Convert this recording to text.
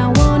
I want